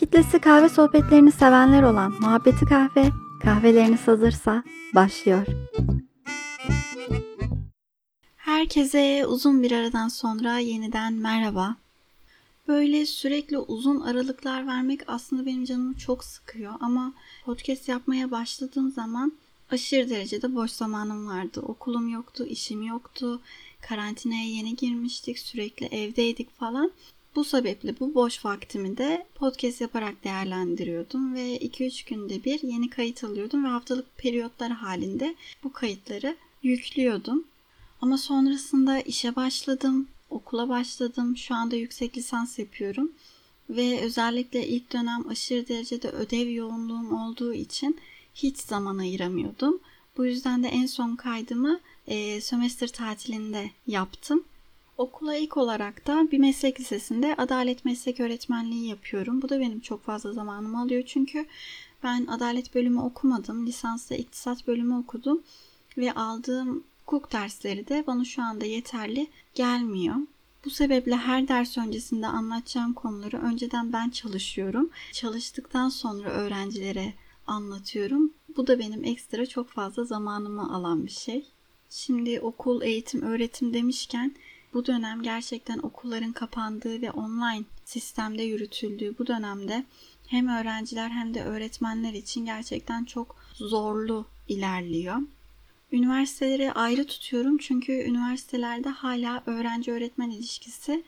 Kitlesi kahve sohbetlerini sevenler olan Muhabbeti Kahve, kahveleriniz hazırsa başlıyor. Herkese uzun bir aradan sonra yeniden merhaba. Böyle sürekli uzun aralıklar vermek aslında benim canımı çok sıkıyor ama podcast yapmaya başladığım zaman aşırı derecede boş zamanım vardı. Okulum yoktu, işim yoktu, karantinaya yeni girmiştik, sürekli evdeydik falan. Bu sebeple bu boş vaktimi de podcast yaparak değerlendiriyordum ve 2-3 günde bir yeni kayıt alıyordum ve haftalık periyotlar halinde bu kayıtları yüklüyordum. Ama sonrasında işe başladım, okula başladım. Şu anda yüksek lisans yapıyorum. Ve özellikle ilk dönem aşırı derecede ödev yoğunluğum olduğu için hiç zaman ayıramıyordum. Bu yüzden de en son kaydımı e, sömestr tatilinde yaptım. Okula ilk olarak da bir meslek lisesinde adalet meslek öğretmenliği yapıyorum. Bu da benim çok fazla zamanımı alıyor çünkü ben adalet bölümü okumadım. Lisansta iktisat bölümü okudum ve aldığım hukuk dersleri de bana şu anda yeterli gelmiyor. Bu sebeple her ders öncesinde anlatacağım konuları önceden ben çalışıyorum. Çalıştıktan sonra öğrencilere anlatıyorum. Bu da benim ekstra çok fazla zamanımı alan bir şey. Şimdi okul, eğitim, öğretim demişken bu dönem gerçekten okulların kapandığı ve online sistemde yürütüldüğü bu dönemde hem öğrenciler hem de öğretmenler için gerçekten çok zorlu ilerliyor. Üniversiteleri ayrı tutuyorum çünkü üniversitelerde hala öğrenci öğretmen ilişkisi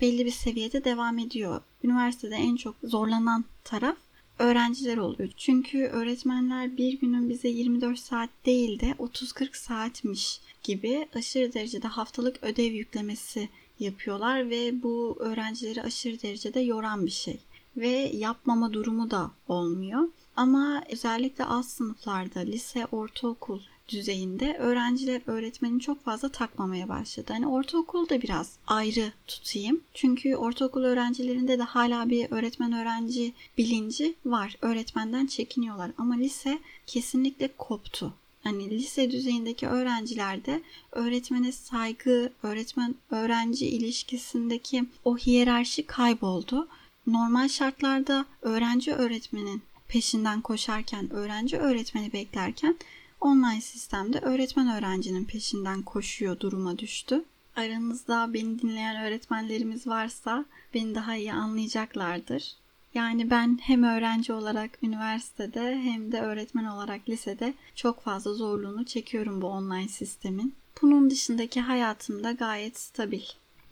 belli bir seviyede devam ediyor. Üniversitede en çok zorlanan taraf öğrenciler oluyor. Çünkü öğretmenler bir günün bize 24 saat değil de 30-40 saatmiş gibi aşırı derecede haftalık ödev yüklemesi yapıyorlar ve bu öğrencileri aşırı derecede yoran bir şey. Ve yapmama durumu da olmuyor. Ama özellikle alt sınıflarda, lise, ortaokul düzeyinde öğrenciler öğretmeni çok fazla takmamaya başladı. Hani ortaokulda biraz ayrı tutayım. Çünkü ortaokul öğrencilerinde de hala bir öğretmen öğrenci bilinci var. Öğretmenden çekiniyorlar. Ama lise kesinlikle koptu. Hani lise düzeyindeki öğrencilerde öğretmene saygı, öğretmen öğrenci ilişkisindeki o hiyerarşi kayboldu. Normal şartlarda öğrenci öğretmenin peşinden koşarken, öğrenci öğretmeni beklerken online sistemde öğretmen öğrencinin peşinden koşuyor duruma düştü. Aranızda beni dinleyen öğretmenlerimiz varsa beni daha iyi anlayacaklardır. Yani ben hem öğrenci olarak üniversitede hem de öğretmen olarak lisede çok fazla zorluğunu çekiyorum bu online sistemin. Bunun dışındaki hayatım da gayet stabil.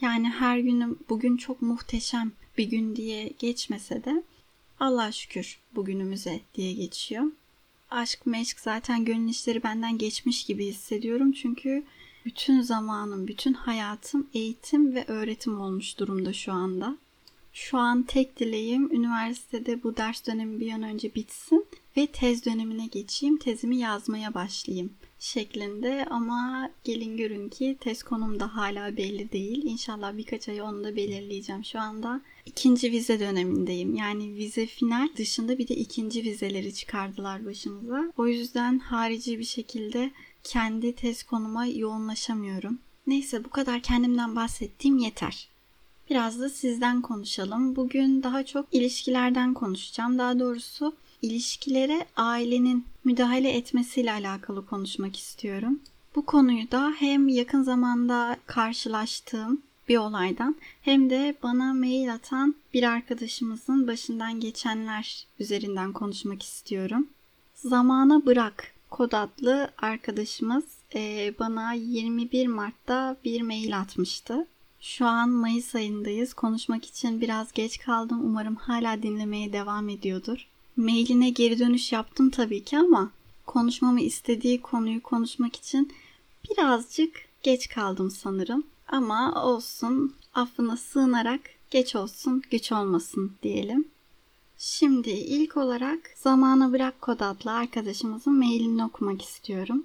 Yani her günüm bugün çok muhteşem bir gün diye geçmese de Allah şükür bugünümüze diye geçiyor aşk meşk zaten gönül işleri benden geçmiş gibi hissediyorum. Çünkü bütün zamanım, bütün hayatım eğitim ve öğretim olmuş durumda şu anda. Şu an tek dileğim üniversitede bu ders dönemi bir an önce bitsin ve tez dönemine geçeyim, tezimi yazmaya başlayayım şeklinde ama gelin görün ki test konum da hala belli değil. İnşallah birkaç ay onu da belirleyeceğim. Şu anda ikinci vize dönemindeyim. Yani vize final dışında bir de ikinci vizeleri çıkardılar başımıza. O yüzden harici bir şekilde kendi test konuma yoğunlaşamıyorum. Neyse bu kadar kendimden bahsettiğim yeter. Biraz da sizden konuşalım. Bugün daha çok ilişkilerden konuşacağım. Daha doğrusu ilişkilere ailenin müdahale etmesiyle alakalı konuşmak istiyorum. Bu konuyu da hem yakın zamanda karşılaştığım bir olaydan hem de bana mail atan bir arkadaşımızın başından geçenler üzerinden konuşmak istiyorum. Zamana Bırak kod adlı arkadaşımız bana 21 Mart'ta bir mail atmıştı. Şu an Mayıs ayındayız. Konuşmak için biraz geç kaldım. Umarım hala dinlemeye devam ediyordur. Mailine geri dönüş yaptım tabii ki ama konuşmamı istediği konuyu konuşmak için birazcık geç kaldım sanırım. Ama olsun, affına sığınarak geç olsun, güç olmasın diyelim. Şimdi ilk olarak Zamana Bırak Kod adlı arkadaşımızın mailini okumak istiyorum.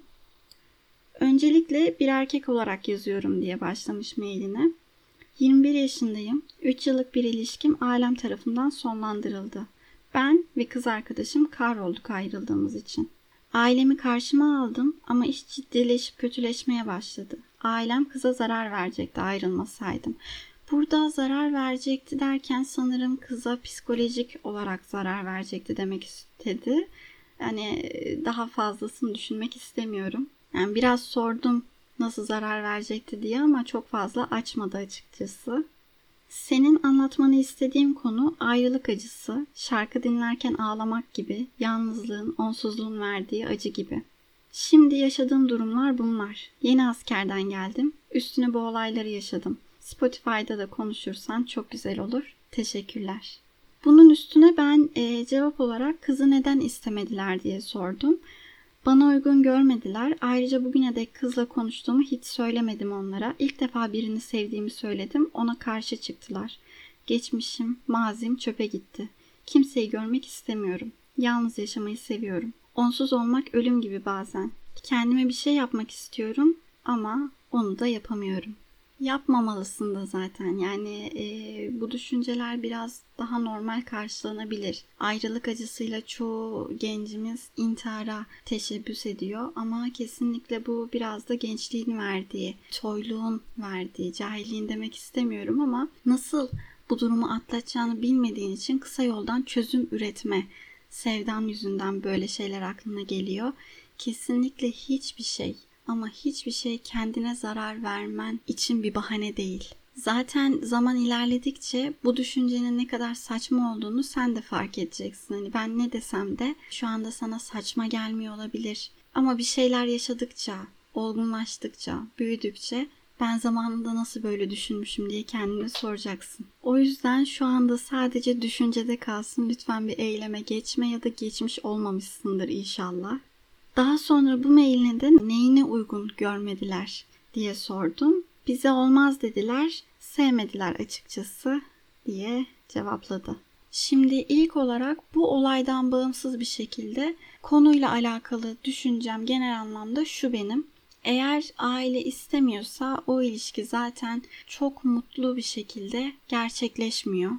Öncelikle bir erkek olarak yazıyorum diye başlamış mailine. 21 yaşındayım. 3 yıllık bir ilişkim ailem tarafından sonlandırıldı. Ben ve kız arkadaşım kahrolduk ayrıldığımız için. Ailemi karşıma aldım ama iş ciddileşip kötüleşmeye başladı. Ailem kıza zarar verecekti ayrılmasaydım. Burada zarar verecekti derken sanırım kıza psikolojik olarak zarar verecekti demek istedi. Yani daha fazlasını düşünmek istemiyorum. Yani biraz sordum nasıl zarar verecekti diye ama çok fazla açmadı açıkçası. Senin anlatmanı istediğim konu ayrılık acısı, şarkı dinlerken ağlamak gibi, yalnızlığın, onsuzluğun verdiği acı gibi. Şimdi yaşadığım durumlar bunlar. Yeni askerden geldim. Üstüne bu olayları yaşadım. Spotify'da da konuşursan çok güzel olur. Teşekkürler. Bunun üstüne ben e, cevap olarak kızı neden istemediler diye sordum. Bana uygun görmediler. Ayrıca bugüne dek kızla konuştuğumu hiç söylemedim onlara. İlk defa birini sevdiğimi söyledim. Ona karşı çıktılar. Geçmişim, mazim çöpe gitti. Kimseyi görmek istemiyorum. Yalnız yaşamayı seviyorum. Onsuz olmak ölüm gibi bazen. Kendime bir şey yapmak istiyorum ama onu da yapamıyorum yapmamalısın da zaten. Yani e, bu düşünceler biraz daha normal karşılanabilir. Ayrılık acısıyla çoğu gencimiz intihara teşebbüs ediyor ama kesinlikle bu biraz da gençliğin verdiği, toyluğun verdiği, cahilliğin demek istemiyorum ama nasıl bu durumu atlatacağını bilmediğin için kısa yoldan çözüm üretme sevdan yüzünden böyle şeyler aklına geliyor. Kesinlikle hiçbir şey ama hiçbir şey kendine zarar vermen için bir bahane değil. Zaten zaman ilerledikçe bu düşüncenin ne kadar saçma olduğunu sen de fark edeceksin. Hani ben ne desem de şu anda sana saçma gelmiyor olabilir. Ama bir şeyler yaşadıkça, olgunlaştıkça, büyüdükçe ben zamanında nasıl böyle düşünmüşüm diye kendine soracaksın. O yüzden şu anda sadece düşüncede kalsın. Lütfen bir eyleme geçme ya da geçmiş olmamışsındır inşallah. Daha sonra bu mailini de neyine uygun görmediler diye sordum. Bize olmaz dediler, sevmediler açıkçası diye cevapladı. Şimdi ilk olarak bu olaydan bağımsız bir şekilde konuyla alakalı düşüncem genel anlamda şu benim. Eğer aile istemiyorsa o ilişki zaten çok mutlu bir şekilde gerçekleşmiyor.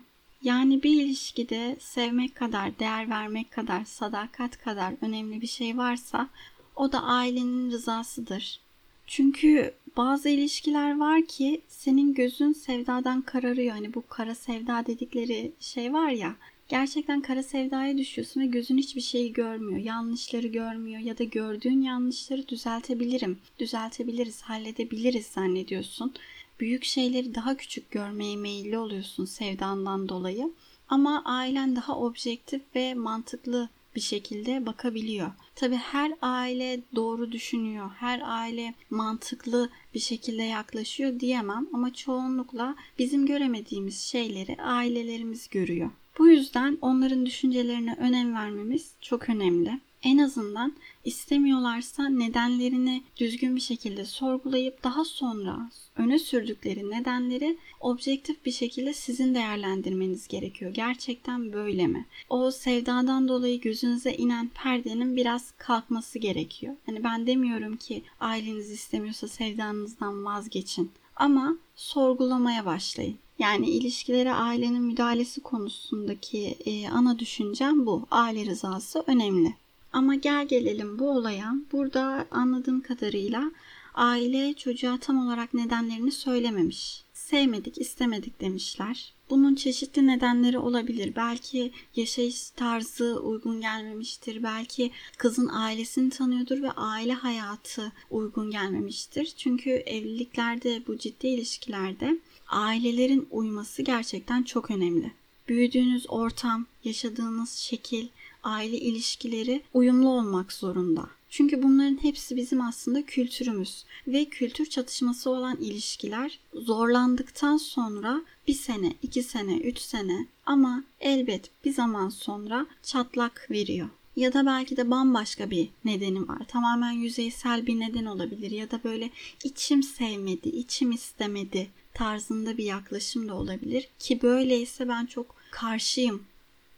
Yani bir ilişkide sevmek kadar, değer vermek kadar, sadakat kadar önemli bir şey varsa o da ailenin rızasıdır. Çünkü bazı ilişkiler var ki senin gözün sevdadan kararıyor. Hani bu kara sevda dedikleri şey var ya. Gerçekten kara sevdaya düşüyorsun ve gözün hiçbir şeyi görmüyor. Yanlışları görmüyor ya da gördüğün yanlışları düzeltebilirim. Düzeltebiliriz, halledebiliriz zannediyorsun büyük şeyleri daha küçük görmeye meyilli oluyorsun sevdandan dolayı. Ama ailen daha objektif ve mantıklı bir şekilde bakabiliyor. Tabi her aile doğru düşünüyor, her aile mantıklı bir şekilde yaklaşıyor diyemem ama çoğunlukla bizim göremediğimiz şeyleri ailelerimiz görüyor. Bu yüzden onların düşüncelerine önem vermemiz çok önemli en azından istemiyorlarsa nedenlerini düzgün bir şekilde sorgulayıp daha sonra öne sürdükleri nedenleri objektif bir şekilde sizin değerlendirmeniz gerekiyor. Gerçekten böyle mi? O sevdadan dolayı gözünüze inen perdenin biraz kalkması gerekiyor. Hani ben demiyorum ki aileniz istemiyorsa sevdanızdan vazgeçin. Ama sorgulamaya başlayın. Yani ilişkilere ailenin müdahalesi konusundaki e, ana düşüncem bu. Aile rızası önemli. Ama gel gelelim bu olaya. Burada anladığım kadarıyla aile çocuğa tam olarak nedenlerini söylememiş. Sevmedik, istemedik demişler. Bunun çeşitli nedenleri olabilir. Belki yaşayış tarzı uygun gelmemiştir. Belki kızın ailesini tanıyordur ve aile hayatı uygun gelmemiştir. Çünkü evliliklerde, bu ciddi ilişkilerde ailelerin uyması gerçekten çok önemli. Büyüdüğünüz ortam, yaşadığınız şekil, aile ilişkileri uyumlu olmak zorunda. Çünkü bunların hepsi bizim aslında kültürümüz ve kültür çatışması olan ilişkiler zorlandıktan sonra bir sene, iki sene, üç sene ama elbet bir zaman sonra çatlak veriyor. Ya da belki de bambaşka bir nedeni var. Tamamen yüzeysel bir neden olabilir ya da böyle içim sevmedi, içim istemedi tarzında bir yaklaşım da olabilir ki böyleyse ben çok karşıyım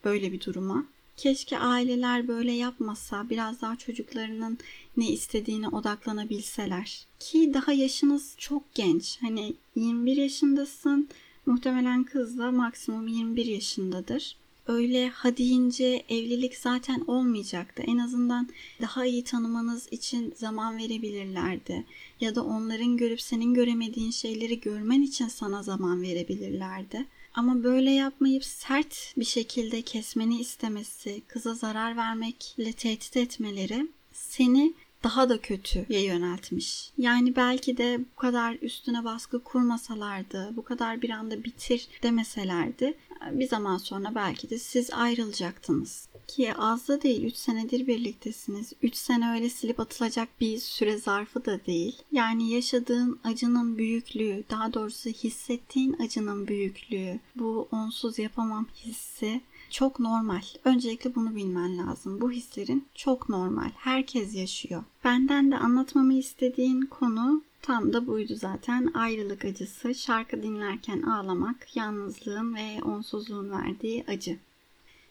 böyle bir duruma. Keşke aileler böyle yapmasa, biraz daha çocuklarının ne istediğine odaklanabilseler. Ki daha yaşınız çok genç. Hani 21 yaşındasın. Muhtemelen kız da maksimum 21 yaşındadır. öyle ha deyince evlilik zaten olmayacaktı. En azından daha iyi tanımanız için zaman verebilirlerdi. Ya da onların görüp senin göremediğin şeyleri görmen için sana zaman verebilirlerdi. Ama böyle yapmayıp sert bir şekilde kesmeni istemesi, kıza zarar vermekle tehdit etmeleri seni daha da kötüye yöneltmiş. Yani belki de bu kadar üstüne baskı kurmasalardı, bu kadar bir anda bitir demeselerdi bir zaman sonra belki de siz ayrılacaktınız. Ki az da değil 3 senedir birliktesiniz. 3 sene öyle silip atılacak bir süre zarfı da değil. Yani yaşadığın acının büyüklüğü, daha doğrusu hissettiğin acının büyüklüğü, bu onsuz yapamam hissi çok normal. Öncelikle bunu bilmen lazım. Bu hislerin çok normal. Herkes yaşıyor. Benden de anlatmamı istediğin konu tam da buydu zaten. Ayrılık acısı, şarkı dinlerken ağlamak, yalnızlığın ve onsuzluğun verdiği acı.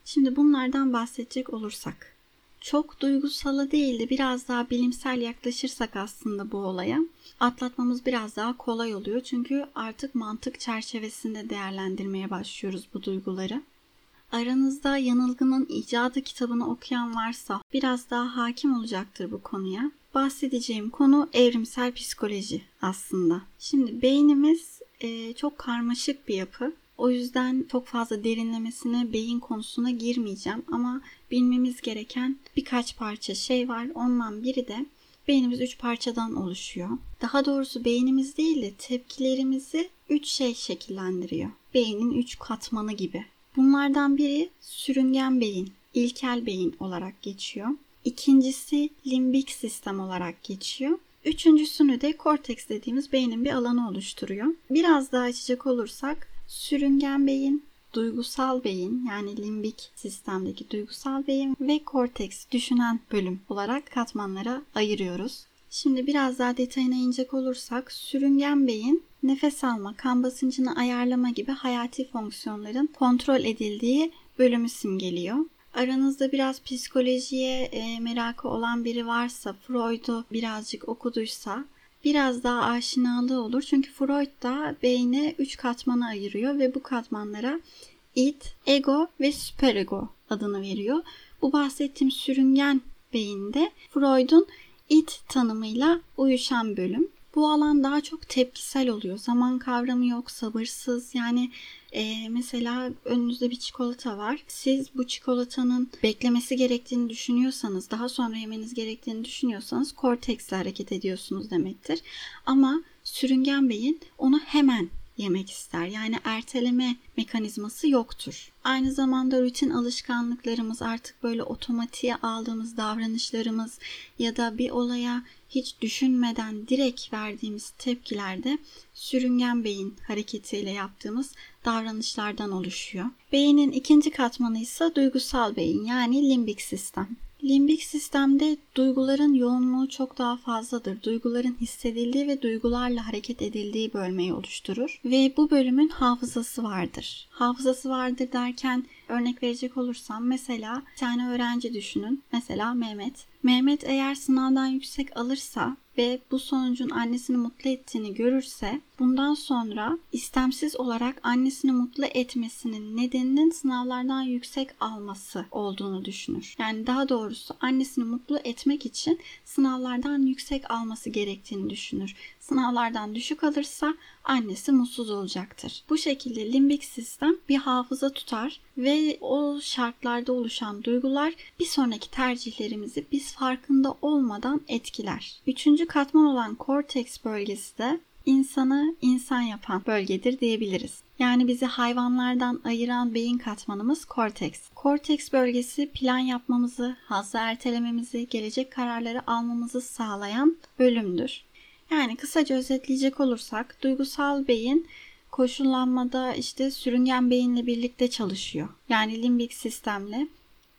Şimdi bunlardan bahsedecek olursak. Çok duygusala değil de biraz daha bilimsel yaklaşırsak aslında bu olaya atlatmamız biraz daha kolay oluyor. Çünkü artık mantık çerçevesinde değerlendirmeye başlıyoruz bu duyguları. Aranızda Yanılgı'nın icadı kitabını okuyan varsa biraz daha hakim olacaktır bu konuya. Bahsedeceğim konu evrimsel psikoloji aslında. Şimdi beynimiz e, çok karmaşık bir yapı. O yüzden çok fazla derinlemesine beyin konusuna girmeyeceğim ama bilmemiz gereken birkaç parça şey var. Ondan biri de beynimiz üç parçadan oluşuyor. Daha doğrusu beynimiz değil de tepkilerimizi üç şey şekillendiriyor. Beynin üç katmanı gibi. Bunlardan biri sürüngen beyin, ilkel beyin olarak geçiyor. İkincisi limbik sistem olarak geçiyor. Üçüncüsünü de korteks dediğimiz beynin bir alanı oluşturuyor. Biraz daha açacak olursak sürüngen beyin, duygusal beyin yani limbik sistemdeki duygusal beyin ve korteks düşünen bölüm olarak katmanlara ayırıyoruz. Şimdi biraz daha detayına inecek olursak sürüngen beyin nefes alma, kan basıncını ayarlama gibi hayati fonksiyonların kontrol edildiği bölümü simgeliyor. Aranızda biraz psikolojiye e, merakı olan biri varsa, Freud'u birazcık okuduysa biraz daha aşinalığı olur. Çünkü Freud da beyni üç katmana ayırıyor ve bu katmanlara id, ego ve süperego adını veriyor. Bu bahsettiğim sürüngen beyinde Freud'un id tanımıyla uyuşan bölüm. Bu alan daha çok tepkisel oluyor. Zaman kavramı yok, sabırsız. Yani e, mesela önünüzde bir çikolata var. Siz bu çikolatanın beklemesi gerektiğini düşünüyorsanız, daha sonra yemeniz gerektiğini düşünüyorsanız korteksle hareket ediyorsunuz demektir. Ama sürüngen beyin onu hemen yemek ister. Yani erteleme mekanizması yoktur. Aynı zamanda rutin alışkanlıklarımız artık böyle otomatiğe aldığımız davranışlarımız ya da bir olaya hiç düşünmeden direkt verdiğimiz tepkilerde sürüngen beyin hareketiyle yaptığımız davranışlardan oluşuyor. Beynin ikinci katmanı ise duygusal beyin yani limbik sistem. Limbik sistemde duyguların yoğunluğu çok daha fazladır. Duyguların hissedildiği ve duygularla hareket edildiği bölmeyi oluşturur. Ve bu bölümün hafızası vardır. Hafızası vardır derken örnek verecek olursam mesela bir tane öğrenci düşünün. Mesela Mehmet. Mehmet eğer sınavdan yüksek alırsa ve bu sonucun annesini mutlu ettiğini görürse bundan sonra istemsiz olarak annesini mutlu etmesinin nedeninin sınavlardan yüksek alması olduğunu düşünür. Yani daha doğrusu annesini mutlu etmek için sınavlardan yüksek alması gerektiğini düşünür. Sınavlardan düşük alırsa annesi mutsuz olacaktır. Bu şekilde limbik sistem bir hafıza tutar ve o şartlarda oluşan duygular bir sonraki tercihlerimizi biz farkında olmadan etkiler. Üçüncü katman olan korteks bölgesi de insanı insan yapan bölgedir diyebiliriz. Yani bizi hayvanlardan ayıran beyin katmanımız korteks. Korteks bölgesi plan yapmamızı, hazzı ertelememizi, gelecek kararları almamızı sağlayan bölümdür. Yani kısaca özetleyecek olursak duygusal beyin koşullanmada işte sürüngen beyinle birlikte çalışıyor. Yani limbik sistemle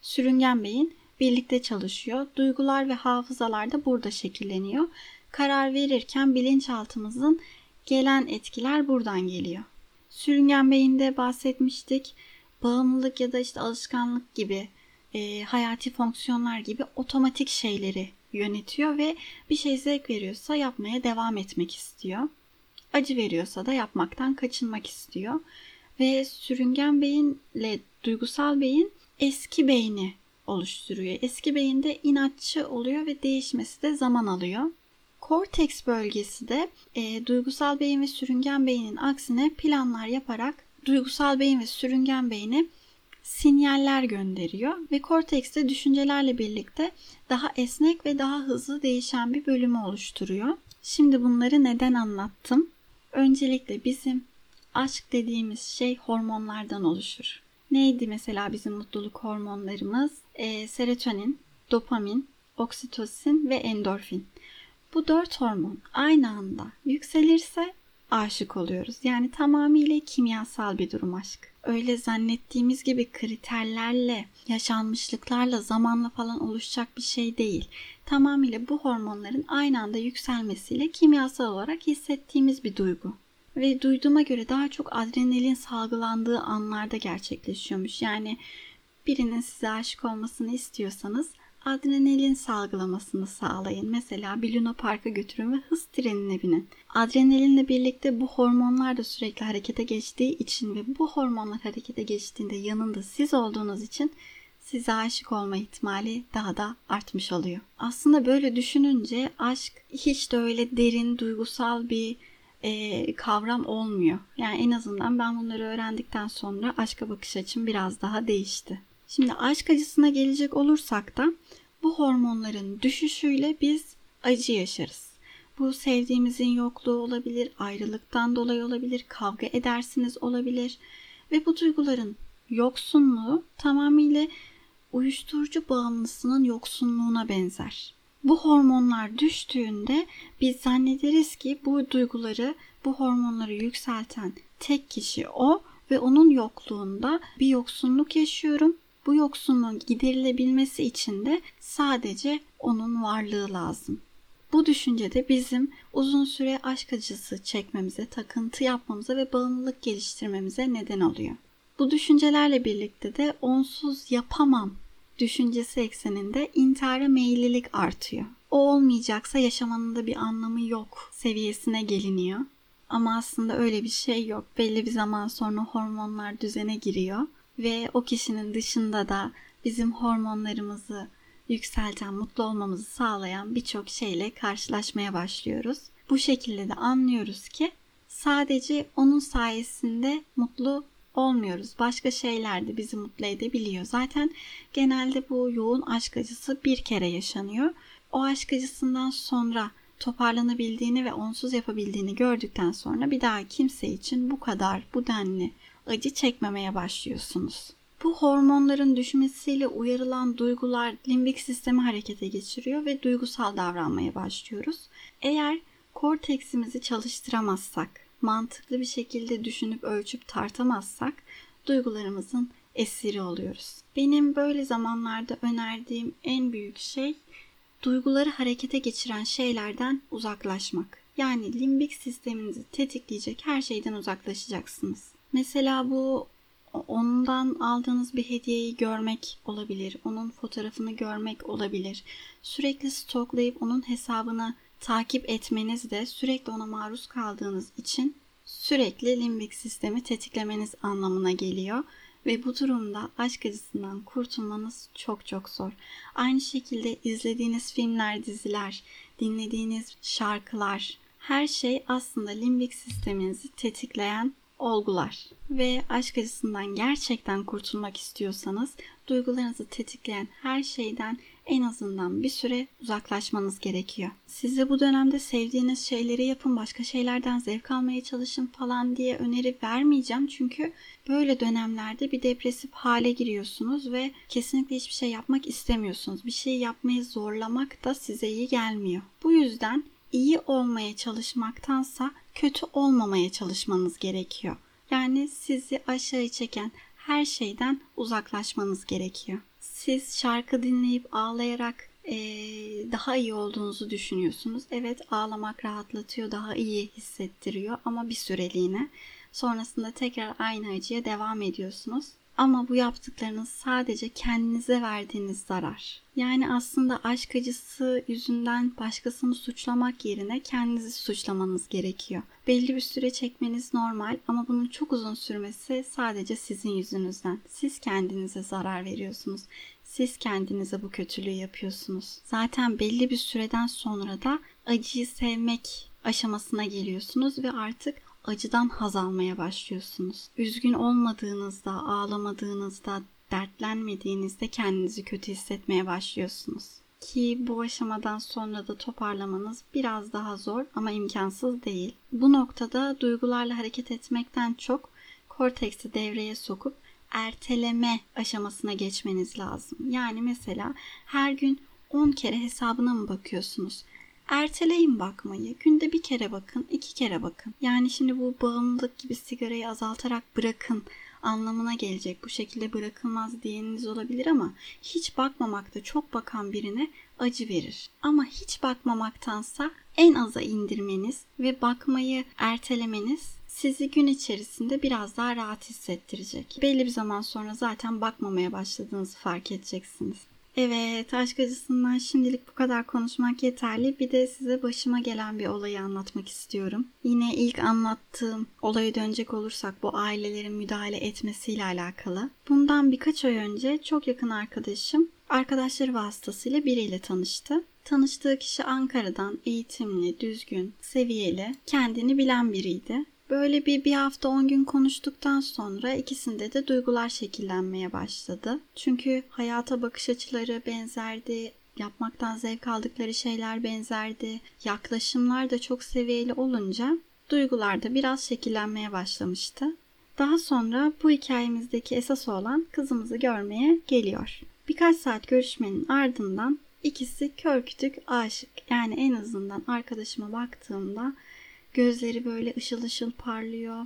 sürüngen beyin birlikte çalışıyor. Duygular ve hafızalar da burada şekilleniyor. Karar verirken bilinçaltımızın gelen etkiler buradan geliyor. Sürüngen beyinde bahsetmiştik. Bağımlılık ya da işte alışkanlık gibi e, hayati fonksiyonlar gibi otomatik şeyleri yönetiyor ve bir şey zevk veriyorsa yapmaya devam etmek istiyor. Acı veriyorsa da yapmaktan kaçınmak istiyor. Ve sürüngen beyinle duygusal beyin eski beyni oluşturuyor. Eski beyinde inatçı oluyor ve değişmesi de zaman alıyor. Korteks bölgesi de e, duygusal beyin ve sürüngen beynin aksine planlar yaparak duygusal beyin ve sürüngen beyni sinyaller gönderiyor ve kortekste düşüncelerle birlikte daha esnek ve daha hızlı değişen bir bölümü oluşturuyor. Şimdi bunları neden anlattım? Öncelikle bizim aşk dediğimiz şey hormonlardan oluşur. Neydi mesela bizim mutluluk hormonlarımız? E, serotonin, dopamin, oksitosin ve endorfin. Bu dört hormon aynı anda yükselirse aşık oluyoruz. Yani tamamıyla kimyasal bir durum aşk. Öyle zannettiğimiz gibi kriterlerle, yaşanmışlıklarla, zamanla falan oluşacak bir şey değil. Tamamıyla bu hormonların aynı anda yükselmesiyle kimyasal olarak hissettiğimiz bir duygu. Ve duyduğuma göre daha çok adrenalin salgılandığı anlarda gerçekleşiyormuş. Yani birinin size aşık olmasını istiyorsanız adrenalin salgılamasını sağlayın. Mesela bir Luna Park'a götürün ve hız trenine binin. Adrenalinle birlikte bu hormonlar da sürekli harekete geçtiği için ve bu hormonlar harekete geçtiğinde yanında siz olduğunuz için size aşık olma ihtimali daha da artmış oluyor. Aslında böyle düşününce aşk hiç de öyle derin, duygusal bir e, kavram olmuyor. Yani en azından ben bunları öğrendikten sonra aşka bakış açım biraz daha değişti. Şimdi aşk acısına gelecek olursak da bu hormonların düşüşüyle biz acı yaşarız. Bu sevdiğimizin yokluğu olabilir, ayrılıktan dolayı olabilir, kavga edersiniz olabilir ve bu duyguların yoksunluğu tamamıyla uyuşturucu bağımlısının yoksunluğuna benzer. Bu hormonlar düştüğünde biz zannederiz ki bu duyguları, bu hormonları yükselten tek kişi o ve onun yokluğunda bir yoksunluk yaşıyorum bu yoksunluğun giderilebilmesi için de sadece onun varlığı lazım. Bu düşünce de bizim uzun süre aşk acısı çekmemize, takıntı yapmamıza ve bağımlılık geliştirmemize neden oluyor. Bu düşüncelerle birlikte de onsuz yapamam düşüncesi ekseninde intihara meyillilik artıyor. O olmayacaksa yaşamanın da bir anlamı yok seviyesine geliniyor. Ama aslında öyle bir şey yok. Belli bir zaman sonra hormonlar düzene giriyor ve o kişinin dışında da bizim hormonlarımızı yükselten, mutlu olmamızı sağlayan birçok şeyle karşılaşmaya başlıyoruz. Bu şekilde de anlıyoruz ki sadece onun sayesinde mutlu olmuyoruz. Başka şeyler de bizi mutlu edebiliyor. Zaten genelde bu yoğun aşk acısı bir kere yaşanıyor. O aşk acısından sonra toparlanabildiğini ve onsuz yapabildiğini gördükten sonra bir daha kimse için bu kadar bu denli acı çekmemeye başlıyorsunuz. Bu hormonların düşmesiyle uyarılan duygular limbik sistemi harekete geçiriyor ve duygusal davranmaya başlıyoruz. Eğer korteksimizi çalıştıramazsak, mantıklı bir şekilde düşünüp ölçüp tartamazsak duygularımızın esiri oluyoruz. Benim böyle zamanlarda önerdiğim en büyük şey duyguları harekete geçiren şeylerden uzaklaşmak. Yani limbik sisteminizi tetikleyecek her şeyden uzaklaşacaksınız. Mesela bu ondan aldığınız bir hediyeyi görmek olabilir. Onun fotoğrafını görmek olabilir. Sürekli stoklayıp onun hesabını takip etmeniz de sürekli ona maruz kaldığınız için sürekli limbik sistemi tetiklemeniz anlamına geliyor ve bu durumda aşk acısından kurtulmanız çok çok zor. Aynı şekilde izlediğiniz filmler, diziler, dinlediğiniz şarkılar her şey aslında limbik sisteminizi tetikleyen olgular ve aşk acısından gerçekten kurtulmak istiyorsanız duygularınızı tetikleyen her şeyden en azından bir süre uzaklaşmanız gerekiyor. Size bu dönemde sevdiğiniz şeyleri yapın, başka şeylerden zevk almaya çalışın falan diye öneri vermeyeceğim. Çünkü böyle dönemlerde bir depresif hale giriyorsunuz ve kesinlikle hiçbir şey yapmak istemiyorsunuz. Bir şey yapmaya zorlamak da size iyi gelmiyor. Bu yüzden iyi olmaya çalışmaktansa kötü olmamaya çalışmanız gerekiyor. Yani sizi aşağı çeken her şeyden uzaklaşmanız gerekiyor. Siz şarkı dinleyip ağlayarak ee, daha iyi olduğunuzu düşünüyorsunuz. Evet ağlamak rahatlatıyor, daha iyi hissettiriyor ama bir süreliğine. Sonrasında tekrar aynı acıya devam ediyorsunuz. Ama bu yaptıklarınız sadece kendinize verdiğiniz zarar. Yani aslında aşk acısı yüzünden başkasını suçlamak yerine kendinizi suçlamanız gerekiyor. Belli bir süre çekmeniz normal ama bunun çok uzun sürmesi sadece sizin yüzünüzden. Siz kendinize zarar veriyorsunuz. Siz kendinize bu kötülüğü yapıyorsunuz. Zaten belli bir süreden sonra da acıyı sevmek aşamasına geliyorsunuz ve artık acıdan haz almaya başlıyorsunuz. Üzgün olmadığınızda, ağlamadığınızda, dertlenmediğinizde kendinizi kötü hissetmeye başlıyorsunuz. Ki bu aşamadan sonra da toparlamanız biraz daha zor ama imkansız değil. Bu noktada duygularla hareket etmekten çok korteksi devreye sokup erteleme aşamasına geçmeniz lazım. Yani mesela her gün 10 kere hesabına mı bakıyorsunuz? Erteleyin bakmayı. Günde bir kere bakın, iki kere bakın. Yani şimdi bu bağımlılık gibi sigarayı azaltarak bırakın anlamına gelecek. Bu şekilde bırakılmaz diyeniniz olabilir ama hiç bakmamakta çok bakan birine acı verir. Ama hiç bakmamaktansa en aza indirmeniz ve bakmayı ertelemeniz sizi gün içerisinde biraz daha rahat hissettirecek. Belli bir zaman sonra zaten bakmamaya başladığınızı fark edeceksiniz. Evet, aşk acısından şimdilik bu kadar konuşmak yeterli. Bir de size başıma gelen bir olayı anlatmak istiyorum. Yine ilk anlattığım olaya dönecek olursak bu ailelerin müdahale etmesiyle alakalı. Bundan birkaç ay önce çok yakın arkadaşım arkadaşları vasıtasıyla biriyle tanıştı. Tanıştığı kişi Ankara'dan eğitimli, düzgün, seviyeli, kendini bilen biriydi. Böyle bir bir hafta on gün konuştuktan sonra ikisinde de duygular şekillenmeye başladı. Çünkü hayata bakış açıları benzerdi, yapmaktan zevk aldıkları şeyler benzerdi, yaklaşımlar da çok seviyeli olunca duygular da biraz şekillenmeye başlamıştı. Daha sonra bu hikayemizdeki esas olan kızımızı görmeye geliyor. Birkaç saat görüşmenin ardından ikisi kör kütük aşık. Yani en azından arkadaşıma baktığımda Gözleri böyle ışıl ışıl parlıyor.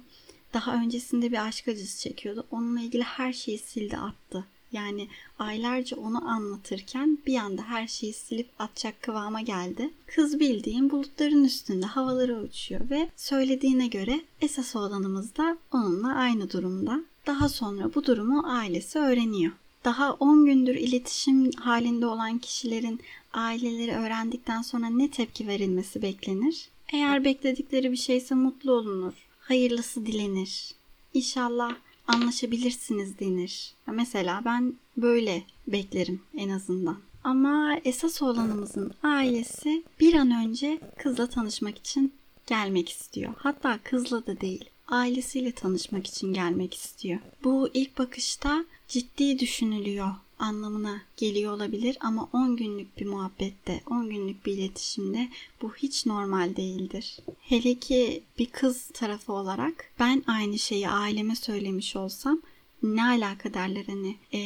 Daha öncesinde bir aşk acısı çekiyordu. Onunla ilgili her şeyi sildi attı. Yani aylarca onu anlatırken bir anda her şeyi silip atacak kıvama geldi. Kız bildiğin bulutların üstünde havalara uçuyor ve söylediğine göre esas olanımız da onunla aynı durumda. Daha sonra bu durumu ailesi öğreniyor. Daha 10 gündür iletişim halinde olan kişilerin aileleri öğrendikten sonra ne tepki verilmesi beklenir? Eğer bekledikleri bir şeyse mutlu olunur. Hayırlısı dilenir. İnşallah anlaşabilirsiniz denir. Mesela ben böyle beklerim en azından. Ama esas olanımızın ailesi bir an önce kızla tanışmak için gelmek istiyor. Hatta kızla da değil, ailesiyle tanışmak için gelmek istiyor. Bu ilk bakışta ciddi düşünülüyor anlamına geliyor olabilir ama 10 günlük bir muhabbette, 10 günlük bir iletişimde bu hiç normal değildir. Hele ki bir kız tarafı olarak ben aynı şeyi aileme söylemiş olsam ne alaka derler hani e,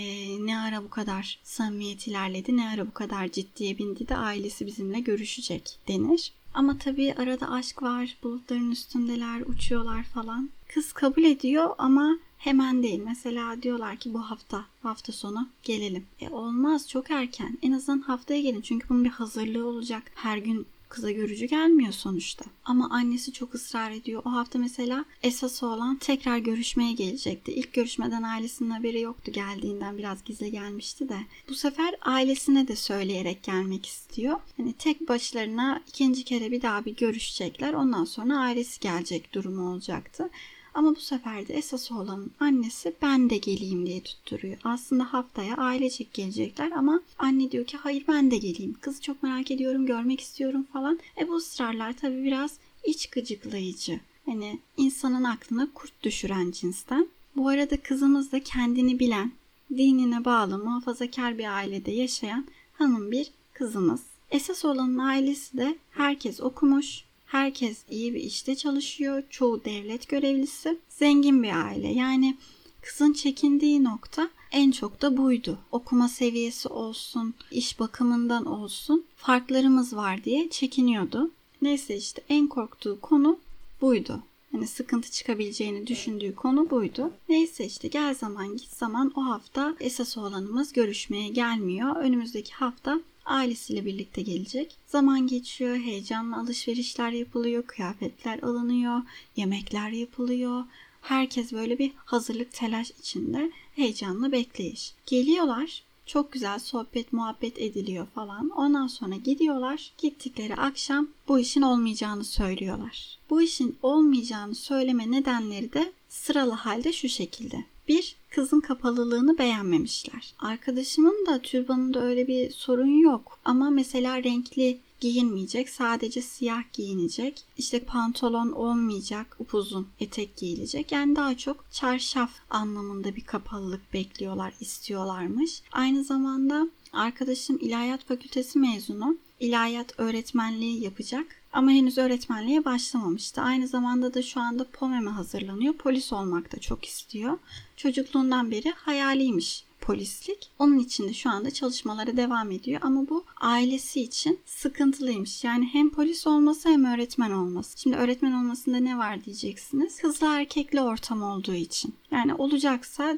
ne ara bu kadar samimiyet ilerledi ne ara bu kadar ciddiye bindi de ailesi bizimle görüşecek denir. Ama tabii arada aşk var, bulutların üstündeler, uçuyorlar falan. Kız kabul ediyor ama hemen değil. Mesela diyorlar ki bu hafta, hafta sonu gelelim. E olmaz çok erken. En azından haftaya gelin. Çünkü bunun bir hazırlığı olacak. Her gün kıza görücü gelmiyor sonuçta. Ama annesi çok ısrar ediyor. O hafta mesela esası olan tekrar görüşmeye gelecekti. İlk görüşmeden ailesinin haberi yoktu geldiğinden biraz gizli gelmişti de. Bu sefer ailesine de söyleyerek gelmek istiyor. Hani tek başlarına ikinci kere bir daha bir görüşecekler. Ondan sonra ailesi gelecek durumu olacaktı. Ama bu sefer de esas olan annesi ben de geleyim diye tutturuyor. Aslında haftaya ailecek gelecekler ama anne diyor ki hayır ben de geleyim. Kızı çok merak ediyorum, görmek istiyorum falan. E bu ısrarlar tabii biraz iç gıcıklayıcı. Hani insanın aklına kurt düşüren cinsten. Bu arada kızımız da kendini bilen, dinine bağlı, muhafazakar bir ailede yaşayan hanım bir kızımız. Esas olanın ailesi de herkes okumuş, Herkes iyi bir işte çalışıyor. Çoğu devlet görevlisi. Zengin bir aile. Yani kızın çekindiği nokta en çok da buydu. Okuma seviyesi olsun, iş bakımından olsun farklarımız var diye çekiniyordu. Neyse işte en korktuğu konu buydu. Hani sıkıntı çıkabileceğini düşündüğü konu buydu. Neyse işte gel zaman git zaman o hafta esas olanımız görüşmeye gelmiyor. Önümüzdeki hafta ailesiyle birlikte gelecek. Zaman geçiyor, heyecanla alışverişler yapılıyor, kıyafetler alınıyor, yemekler yapılıyor. Herkes böyle bir hazırlık telaş içinde heyecanla bekleyiş. Geliyorlar çok güzel sohbet muhabbet ediliyor falan. Ondan sonra gidiyorlar. Gittikleri akşam bu işin olmayacağını söylüyorlar. Bu işin olmayacağını söyleme nedenleri de sıralı halde şu şekilde. Bir, kızın kapalılığını beğenmemişler. Arkadaşımın da türbanında öyle bir sorun yok. Ama mesela renkli giyinmeyecek. Sadece siyah giyinecek. İşte pantolon olmayacak. Upuzun etek giyilecek. Yani daha çok çarşaf anlamında bir kapalılık bekliyorlar, istiyorlarmış. Aynı zamanda arkadaşım İlahiyat Fakültesi mezunu. İlahiyat öğretmenliği yapacak. Ama henüz öğretmenliğe başlamamıştı. Aynı zamanda da şu anda POMEM'e hazırlanıyor. Polis olmak da çok istiyor. Çocukluğundan beri hayaliymiş polislik. Onun için de şu anda çalışmaları devam ediyor ama bu ailesi için sıkıntılıymış. Yani hem polis olması hem öğretmen olması. Şimdi öğretmen olmasında ne var diyeceksiniz. Kızla erkekli ortam olduğu için. Yani olacaksa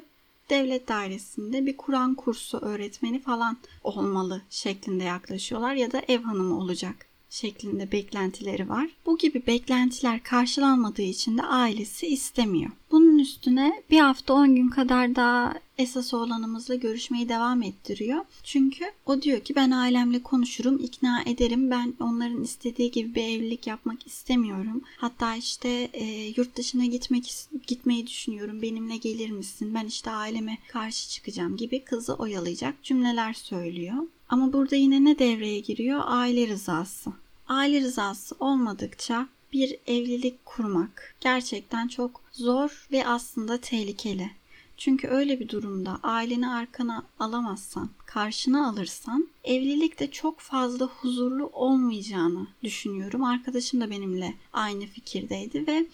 devlet dairesinde bir Kur'an kursu öğretmeni falan olmalı şeklinde yaklaşıyorlar ya da ev hanımı olacak şeklinde beklentileri var. Bu gibi beklentiler karşılanmadığı için de ailesi istemiyor. Bunun üstüne bir hafta 10 gün kadar daha esas oğlanımızla görüşmeyi devam ettiriyor. Çünkü o diyor ki ben ailemle konuşurum, ikna ederim. Ben onların istediği gibi bir evlilik yapmak istemiyorum. Hatta işte e, yurt dışına gitmek gitmeyi düşünüyorum. Benimle gelir misin? Ben işte aileme karşı çıkacağım gibi kızı oyalayacak cümleler söylüyor. Ama burada yine ne devreye giriyor? Aile rızası. Aile rızası olmadıkça bir evlilik kurmak gerçekten çok zor ve aslında tehlikeli. Çünkü öyle bir durumda aileni arkana alamazsan, karşına alırsan evlilikte çok fazla huzurlu olmayacağını düşünüyorum. Arkadaşım da benimle aynı fikirdeydi ve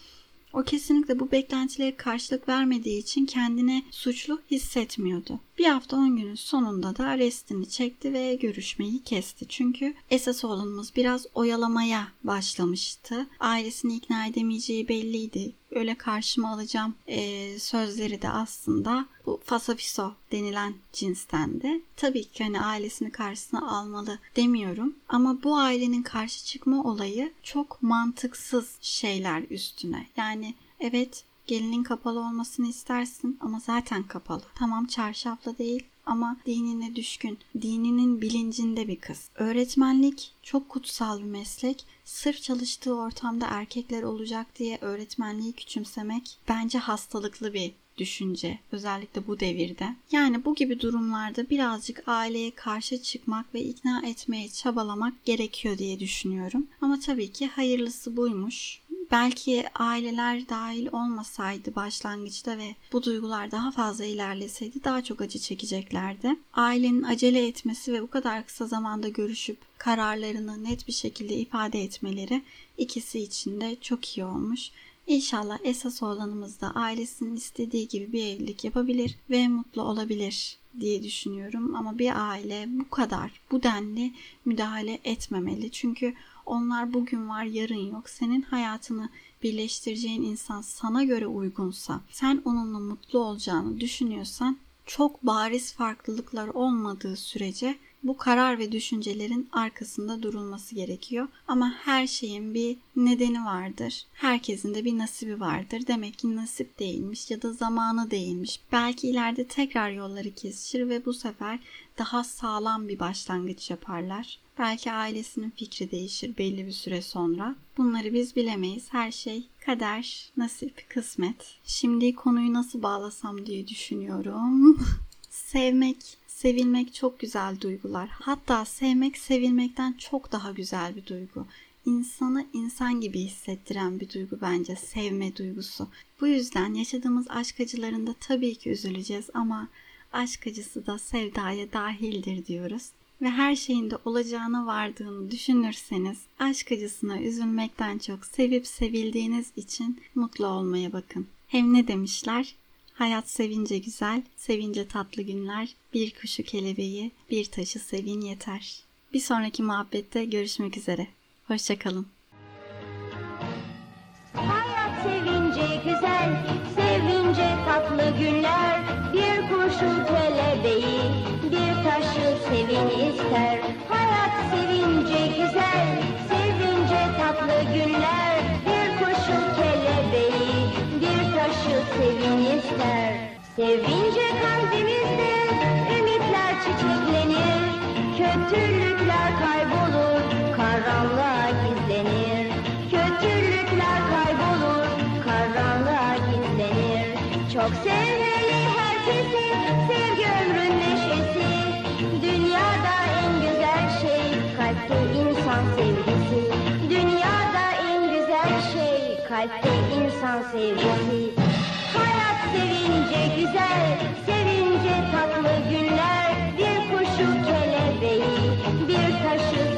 o kesinlikle bu beklentilere karşılık vermediği için kendini suçlu hissetmiyordu. Bir hafta 10 günün sonunda da restini çekti ve görüşmeyi kesti. Çünkü esas oğlumuz biraz oyalamaya başlamıştı. Ailesini ikna edemeyeceği belliydi. Öyle karşıma alacağım e, sözleri de aslında bu fasafiso denilen cinstendi. Tabii ki hani ailesini karşısına almalı demiyorum. Ama bu ailenin karşı çıkma olayı çok mantıksız şeyler üstüne. Yani evet gelinin kapalı olmasını istersin ama zaten kapalı. Tamam çarşafla değil ama dinine düşkün, dininin bilincinde bir kız. Öğretmenlik çok kutsal bir meslek. Sırf çalıştığı ortamda erkekler olacak diye öğretmenliği küçümsemek bence hastalıklı bir düşünce özellikle bu devirde. Yani bu gibi durumlarda birazcık aileye karşı çıkmak ve ikna etmeye çabalamak gerekiyor diye düşünüyorum. Ama tabii ki hayırlısı buymuş belki aileler dahil olmasaydı başlangıçta ve bu duygular daha fazla ilerleseydi daha çok acı çekeceklerdi. Ailenin acele etmesi ve bu kadar kısa zamanda görüşüp kararlarını net bir şekilde ifade etmeleri ikisi için de çok iyi olmuş. İnşallah esas oğlanımız da ailesinin istediği gibi bir evlilik yapabilir ve mutlu olabilir diye düşünüyorum. Ama bir aile bu kadar, bu denli müdahale etmemeli. Çünkü onlar bugün var, yarın yok. Senin hayatını birleştireceğin insan sana göre uygunsa, sen onunla mutlu olacağını düşünüyorsan çok bariz farklılıklar olmadığı sürece bu karar ve düşüncelerin arkasında durulması gerekiyor. Ama her şeyin bir nedeni vardır. Herkesin de bir nasibi vardır. Demek ki nasip değilmiş ya da zamanı değilmiş. Belki ileride tekrar yolları kesişir ve bu sefer daha sağlam bir başlangıç yaparlar. Belki ailesinin fikri değişir belli bir süre sonra. Bunları biz bilemeyiz. Her şey kader, nasip, kısmet. Şimdi konuyu nasıl bağlasam diye düşünüyorum. Sevmek, sevilmek çok güzel duygular. Hatta sevmek sevilmekten çok daha güzel bir duygu. İnsanı insan gibi hissettiren bir duygu bence sevme duygusu. Bu yüzden yaşadığımız aşk acılarında tabii ki üzüleceğiz ama aşk acısı da sevdaya dahildir diyoruz ve her şeyin de olacağına vardığını düşünürseniz aşk acısına üzülmekten çok sevip sevildiğiniz için mutlu olmaya bakın. Hem ne demişler? Hayat sevince güzel, sevince tatlı günler, bir kuşu kelebeği, bir taşı sevin yeter. Bir sonraki muhabbette görüşmek üzere. Hoşçakalın. Hayat sevince güzel, sevince tatlı günler, bir kuşu kelebeği, bir taşı sevin ister. Sevince kalbimizde ümitler çiçeklenir. Kötülükler kaybolur, karanlığa gizlenir. Kötülükler kaybolur, karanlığa gizlenir. Çok sevmeli herkesi, sevgi ömrün neşesi. Dünyada en güzel şey kalpte insan sevgisi. Dünyada en güzel şey kalpte insan sevgisi. Sevince güzel, sevince tatlı günler. Bir kuşu kelebeği, bir taşı